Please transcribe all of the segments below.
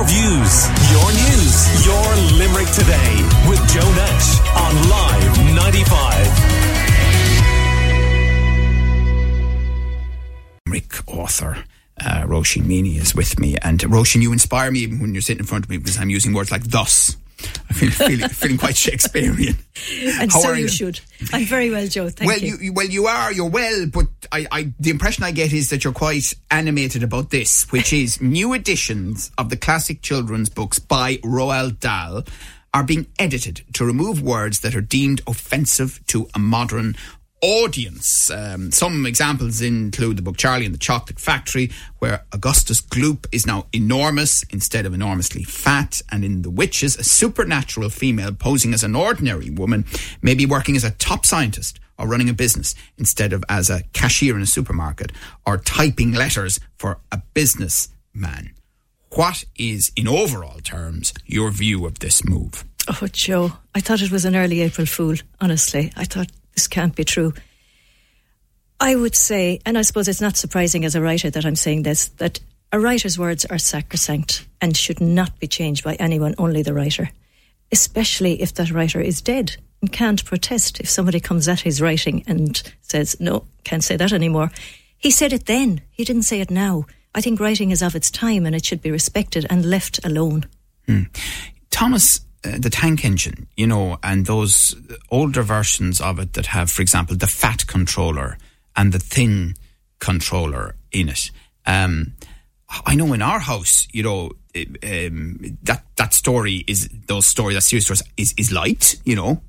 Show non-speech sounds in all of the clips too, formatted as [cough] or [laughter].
Your views, your news, your Limerick today with Joe Nash on Live 95. Limerick author. Uh, Roisin Meaney is with me, and Roisin, you inspire me even when you're sitting in front of me because I'm using words like "thus." [laughs] Feel feeling, feeling quite Shakespearean. [laughs] And How so you you? should. I'm very well, Joe. Thank well, you. you. well, you are. You're well, but I, I, the impression I get is that you're quite animated about this, which is [laughs] new editions of the classic children's books by Roald Dahl are being edited to remove words that are deemed offensive to a modern audience. Um, some examples include the book Charlie and the Chocolate Factory, where Augustus Gloop is now enormous instead of enormously fat, and in The Witches, a supernatural female posing as an ordinary woman may be working as a top scientist or running a business instead of as a cashier in a supermarket or typing letters for a businessman. What is, in overall terms, your view of this move? Oh, Joe, I thought it was an early April Fool, honestly. I thought this can't be true. I would say, and I suppose it's not surprising as a writer that I'm saying this, that a writer's words are sacrosanct and should not be changed by anyone, only the writer, especially if that writer is dead and can't protest if somebody comes at his writing and says, no, can't say that anymore. He said it then, he didn't say it now. I think writing is of its time and it should be respected and left alone. Hmm. Thomas, uh, the tank engine, you know, and those older versions of it that have, for example, the fat controller and the thin controller in it. Um, I know in our house, you know, um, that that story is those stories, that series stories is is light. You know,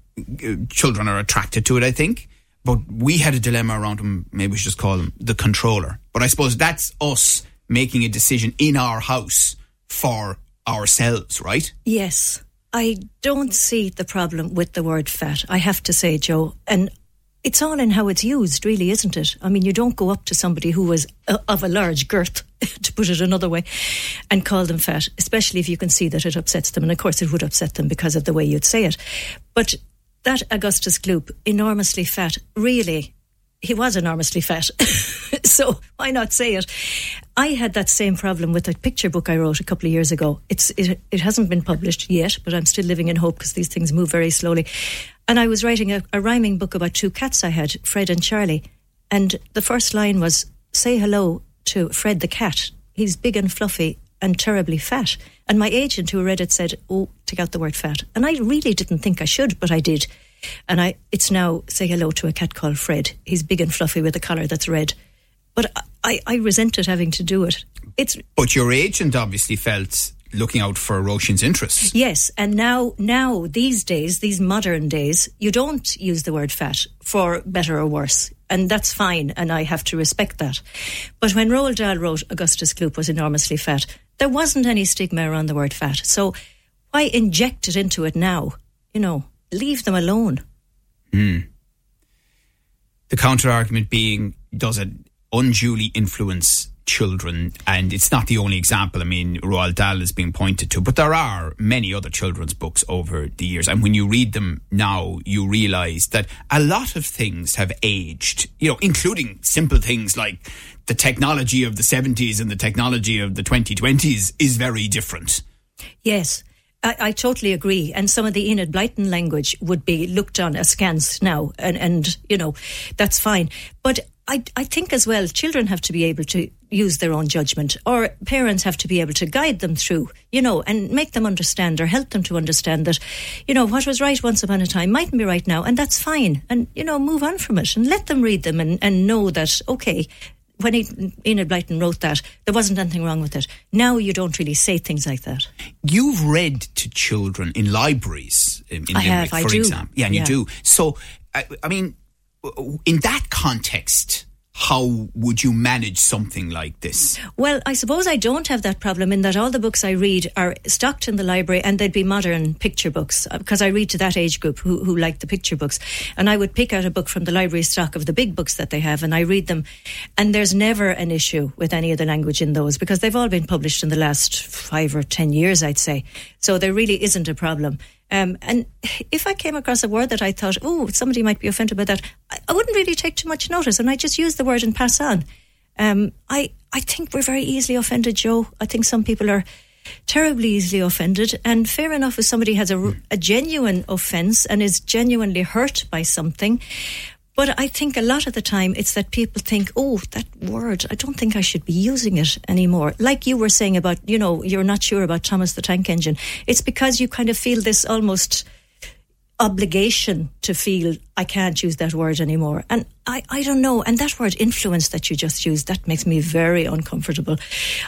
children are attracted to it. I think. But we had a dilemma around him. Maybe we should just call him the controller. But I suppose that's us making a decision in our house for ourselves, right? Yes. I don't see the problem with the word fat, I have to say, Joe. And it's all in how it's used, really, isn't it? I mean, you don't go up to somebody who was uh, of a large girth, [laughs] to put it another way, and call them fat, especially if you can see that it upsets them. And of course, it would upset them because of the way you'd say it. But that Augustus Gloop, enormously fat, really, he was enormously fat. [laughs] so why not say it? I had that same problem with a picture book I wrote a couple of years ago. It's it, it hasn't been published yet, but I'm still living in hope because these things move very slowly. And I was writing a, a rhyming book about two cats I had, Fred and Charlie. And the first line was say hello to Fred the cat. He's big and fluffy and terribly fat. And my agent who read it said, "Oh, take out the word fat." And I really didn't think I should, but I did. And I it's now say hello to a cat called Fred. He's big and fluffy with a collar that's red. But I, I resented having to do it. It's But your agent obviously felt looking out for Roisin's interests. Yes, and now, now these days, these modern days, you don't use the word fat for better or worse, and that's fine, and I have to respect that. But when Roald Dahl wrote Augustus Gloop was enormously fat, there wasn't any stigma around the word fat. So why inject it into it now? You know, leave them alone. Hmm. The counter argument being, does it unduly influence children? And it's not the only example. I mean, Roald Dahl is being pointed to, but there are many other children's books over the years. And when you read them now, you realize that a lot of things have aged, you know, including simple things like the technology of the 70s and the technology of the 2020s is very different. Yes. I, I totally agree. And some of the Enid Blyton language would be looked on askance now. And, and you know, that's fine. But I, I think as well, children have to be able to use their own judgment, or parents have to be able to guide them through, you know, and make them understand or help them to understand that, you know, what was right once upon a time mightn't be right now, and that's fine. And, you know, move on from it and let them read them and, and know that, okay, when he, Enid Blyton wrote that, there wasn't anything wrong with it. Now you don't really say things like that. You've read to children in libraries in, in I Limerick, have, I for do. example. Yeah, and Yeah. you do. So, I, I mean, in that context, how would you manage something like this? Well, I suppose I don't have that problem in that all the books I read are stocked in the library and they'd be modern picture books uh, because I read to that age group who, who like the picture books. And I would pick out a book from the library stock of the big books that they have and I read them. And there's never an issue with any of the language in those because they've all been published in the last five or ten years, I'd say. So there really isn't a problem. Um, and if I came across a word that I thought, oh, somebody might be offended by that, I, I wouldn't really take too much notice and I just use the word and pass on. Um, I I think we're very easily offended, Joe. I think some people are terribly easily offended. And fair enough, if somebody has a, a genuine offence and is genuinely hurt by something. But I think a lot of the time it's that people think, oh, that word, I don't think I should be using it anymore. Like you were saying about, you know, you're not sure about Thomas the Tank Engine. It's because you kind of feel this almost obligation to feel I can't use that word anymore. And I, I don't know. And that word influence that you just used, that makes me very uncomfortable.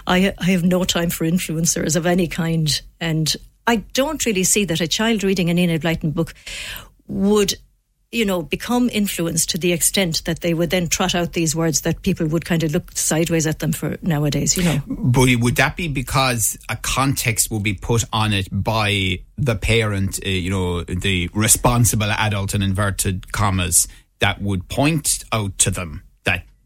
I, I have no time for influencers of any kind. And I don't really see that a child reading an Enid Blyton book would you know, become influenced to the extent that they would then trot out these words that people would kind of look sideways at them for nowadays, you know. But would that be because a context will be put on it by the parent, uh, you know, the responsible adult in inverted commas, that would point out to them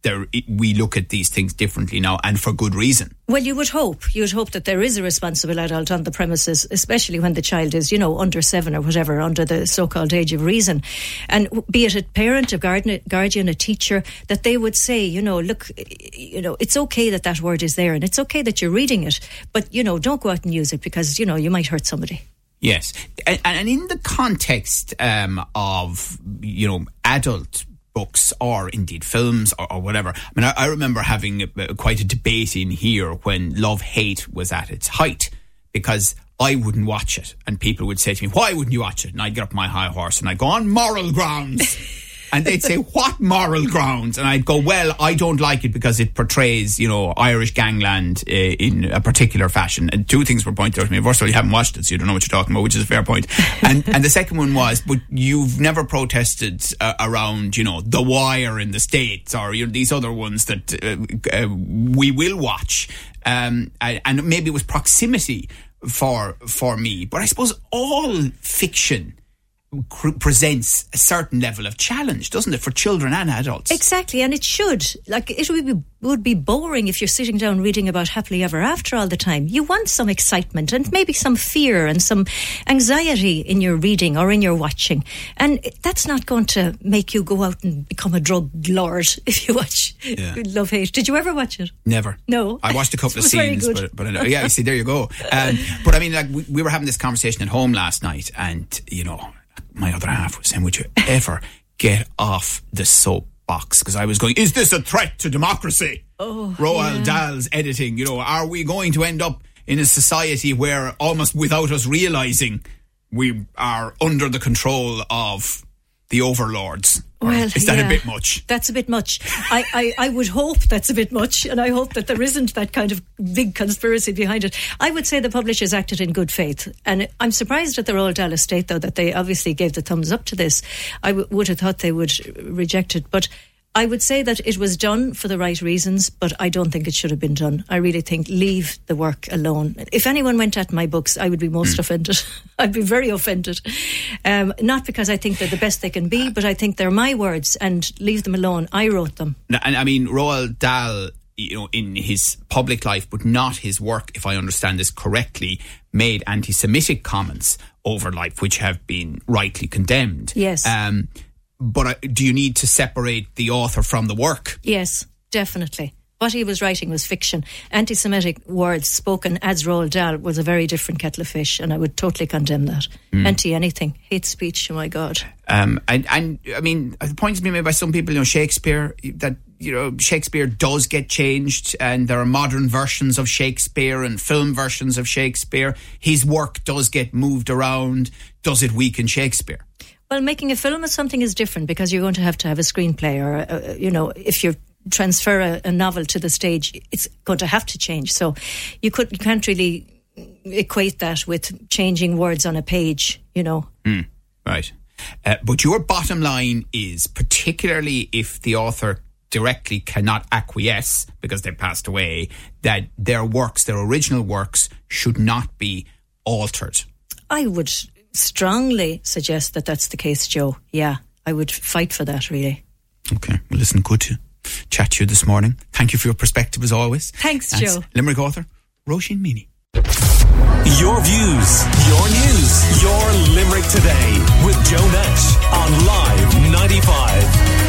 there we look at these things differently now, and for good reason. Well, you would hope. You would hope that there is a responsible adult on the premises, especially when the child is, you know, under seven or whatever, under the so-called age of reason, and be it a parent, a guardian, guardian, a teacher, that they would say, you know, look, you know, it's okay that that word is there, and it's okay that you're reading it, but you know, don't go out and use it because you know you might hurt somebody. Yes, and, and in the context um, of you know adult books or indeed films or, or whatever. I mean, I, I remember having a, quite a debate in here when Love Hate was at its height because I wouldn't watch it. And people would say to me, Why wouldn't you watch it? And I'd get up my high horse and I'd go on moral grounds. [laughs] and they'd say, "What moral grounds?" And I'd go, "Well, I don't like it because it portrays, you know, Irish gangland uh, in a particular fashion." And two things were pointed out to me. First of all, you haven't watched it, so you don't know what you're talking about, which is a fair point. And and the second one was, but you've never protested uh, around, you know, The Wire in the states or you know, these other ones that uh, uh we will watch. Um, and maybe it was proximity for for me, but I suppose all fiction presents a certain level of challenge, doesn't it, for children and adults? Exactly, and it should. Like it would be would be boring if you're sitting down reading about happily ever after all the time. You want some excitement and maybe some fear and some anxiety in your reading or in your watching, and that's not going to make you go out and become a drug lord [laughs] if you watch yeah. [laughs] Love Hate. Did you ever watch it? Never. No, I watched a couple [laughs] of scenes, but, but yeah, you see, there you go. Um, but I mean, like we, we were having this conversation at home last night, and you know my other half was saying, would you ever get off the soapbox? Because I was going, is this a threat to democracy? Oh, Roald yeah. Dahl's editing, you know, are we going to end up in a society where almost without us realizing we are under the control of the overlords. Well, is that yeah, a bit much? That's a bit much. I, I, I would hope that's a bit much, and I hope that there isn't that kind of big conspiracy behind it. I would say the publishers acted in good faith, and I'm surprised at the Roald Dahl estate, though, that they obviously gave the thumbs up to this. I w- would have thought they would reject it, but I would say that it was done for the right reasons, but I don't think it should have been done. I really think leave the work alone. If anyone went at my books, I would be most mm. offended. [laughs] I'd be very offended. Um, not because I think they're the best they can be, but I think they're my words and leave them alone. I wrote them. And I mean, Roald Dahl you know, in his public life, but not his work, if I understand this correctly, made anti-Semitic comments over life, which have been rightly condemned. Yes. Um, but do you need to separate the author from the work? Yes, definitely. What he was writing was fiction. Anti Semitic words spoken as Roald Dahl was a very different kettle of fish, and I would totally condemn that. Mm. Anti anything. Hate speech, oh my God. Um, and, and I mean, the point been made by some people, you know, Shakespeare, that, you know, Shakespeare does get changed, and there are modern versions of Shakespeare and film versions of Shakespeare. His work does get moved around. Does it weaken Shakespeare? Well, making a film of something is different because you're going to have to have a screenplay, or uh, you know, if you transfer a, a, novel to the stage, it's going to have to change. So you could you can't really equate that with changing words on a page. You know, mm, right. Uh, but your bottom line is, particularly if the author directly cannot acquiesce because they passed away, that their works, their original works, should not be altered. I would strongly suggest that that's the case, Joe. Yeah, I would fight for that, really. Okay. Well, listen, good to chat to you this morning. Thank you for your perspective as always. Thanks, That's Joe. Limerick author, Roisin Meaney. Your views, your news, your Limerick today with Joe Nash on Live 95.